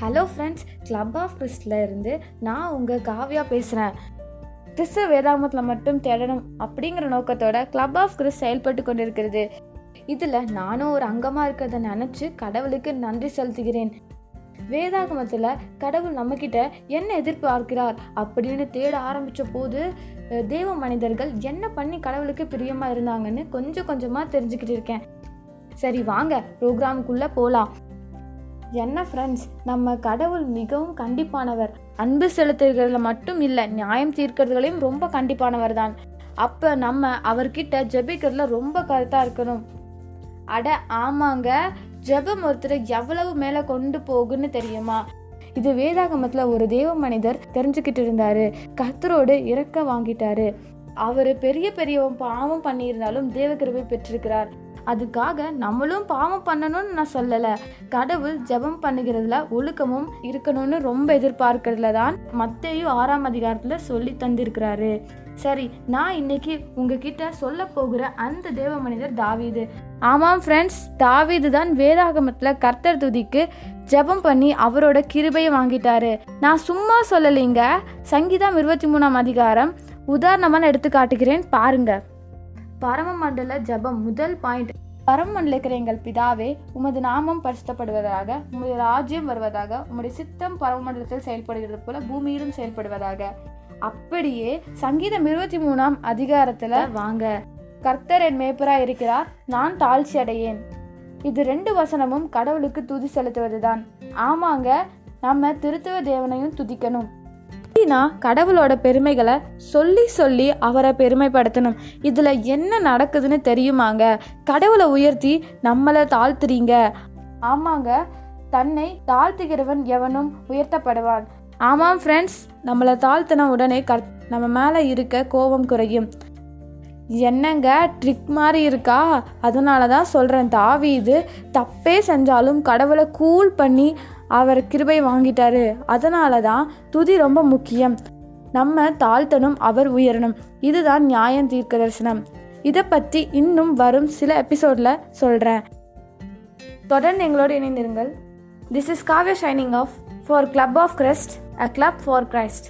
Hello friends club of கிறிஸ்டில் இருந்து நான் உங்கள் காவியா பேசுகிறேன் கிறிஸ்தவ வேதாகமத்தில் மட்டும் தேடணும் அப்படிங்கிற நோக்கத்தோட கிளப் ஆஃப் கிறிஸ் செயல்பட்டு கொண்டிருக்கிறது. இதில் நானும் ஒரு அங்கமாக இருக்கிறத நினச்சி கடவுளுக்கு நன்றி செலுத்துகிறேன். வேதாகமத்தில் கடவுள் நம்மக்கிட்ட என்ன எதிர்பார்க்கிறார் அப்படின்னு தேட ஆரம்பித்த போது தேவ மனிதர்கள் என்ன பண்ணி கடவுளுக்கு பிரியமாக இருந்தாங்கன்னு கொஞ்சம் கொஞ்சமாக தெரிஞ்சுக்கிட்டு இருக்கேன். சரி வாங்க ப்ரோக்ராமுக்குள்ளே போகலாம் என்ன ஃப்ரெண்ட்ஸ் நம்ம கடவுள் மிகவும் கண்டிப்பானவர். அன்பு செலுத்துகிறதுல மட்டும் இல்லை நியாயம் தீர்க்கிறதுலையும் ரொம்ப கண்டிப்பானவர் தான். அப்போ நம்ம அவர்கிட்ட ஜெபிக்கிறதுல ரொம்ப கருத்தாக இருக்கணும். அட ஆமாங்க. ஜெபம் ஒருத்தரை எவ்வளவு மேலே கொண்டு போகுன்னு தெரியுமா? இது வேதாகமத்தில் ஒரு தேவ மனிதர் தெரிஞ்சுக்கிட்டு இருந்தாரு. கர்த்தரோடு இறக்க வாங்கிட்டாரு. அவர் பெரிய பெரிய பாவம் பண்ணியிருந்தாலும் தேவகிருபை பெற்றிருக்கிறார். அதுக்காக நம்மளும் பாவம் பண்ணணும்னு நான் சொல்லலை. கடவுள் ஜெபம் பண்ணுகிறதுல ஒழுக்கமும் இருக்கணும்னு ரொம்ப எதிர்பார்க்கறதுல தான் மத்தையும் ஆறாம் அதிகாரத்தில் சொல்லி தந்திருக்கிறாரு. சரி நான் இன்னைக்கு உங்ககிட்ட சொல்ல போகிற அந்த தேவ மனிதர் தாவீது. ஆமாம் ஃப்ரெண்ட்ஸ் தாவீது தான் வேதாகமத்தில் கர்த்தர் துதிக்கு ஜெபம் பண்ணி அவரோட கிருபையை வாங்கிட்டாரு. நான் சும்மா சொல்லலைங்க. சங்கீதம் இருபத்தி மூணாம் அதிகாரம் உதாரணமாக எடுத்து காட்டுகிறேன் பாருங்கள் பரமமண்டல ஜெபம் முதல் பாயிண்ட் பரமமண்டல இருக்கிற எங்கள் பிதாவே உமது நாமம் பரிசுத்தப்படுவதாக உமது ராஜ்யம் வருவதாக உம்முடைய சித்தம் பரமமண்டலத்தில் செயல்படுகிறது போல பூமியிலும் செயல்படுவதாக. அப்படியே சங்கீதம் இருபத்தி மூணாம் அதிகாரத்துல வாங்க. கர்த்தர் என் மேப்பரா இருக்கிறார் நான் தாழ்ச்சி அடையேன். இது ரெண்டு வசனமும் கடவுளுக்கு துதி செலுத்துவதுதான். ஆமாங்க நம்ம திருத்துவ தேவனையும் துதிக்கணும். அப்படின்னா கடவுளோட பெருமைகளை சொல்லி சொல்லி அவரை பெருமைப்படுத்தணும். இதுல என்ன நடக்குதுன்னு தெரியுமாங்க? கடவுளை உயர்த்தி நம்மளை தாழ்த்துறீங்க. ஆமாங்க. தன்னை தாழ்த்துகிறவன் எவனும் உயர்த்தப்படுவான். ஆமாம் ஃப்ரெண்ட்ஸ் நம்மளை தாழ்த்தின உடனே கர் நம்ம மேலே இருக்க கோபம் குறையும். என்னங்க? ட்ரிக் மாதிரி இருக்கா? அதனால தான் சொல்கிறேன் இது தப்பே செஞ்சாலும் கடவுளை கூல் பண்ணி அவர் கிருபை வாங்கிட்டாரு. அதனால தான் துதி ரொம்ப முக்கியம். நம்ம தாழ்த்தனும் அவர் உயரணும். இதுதான் நியாயம் தீர்க்க தரிசனம். இதை பற்றி இன்னும் வரும் சில எபிசோடில் சொல்கிறேன் தொடர்ந்து எங்களோடு இணைந்திருங்கள். This is Kavya shining of for club of Christ a club for Christ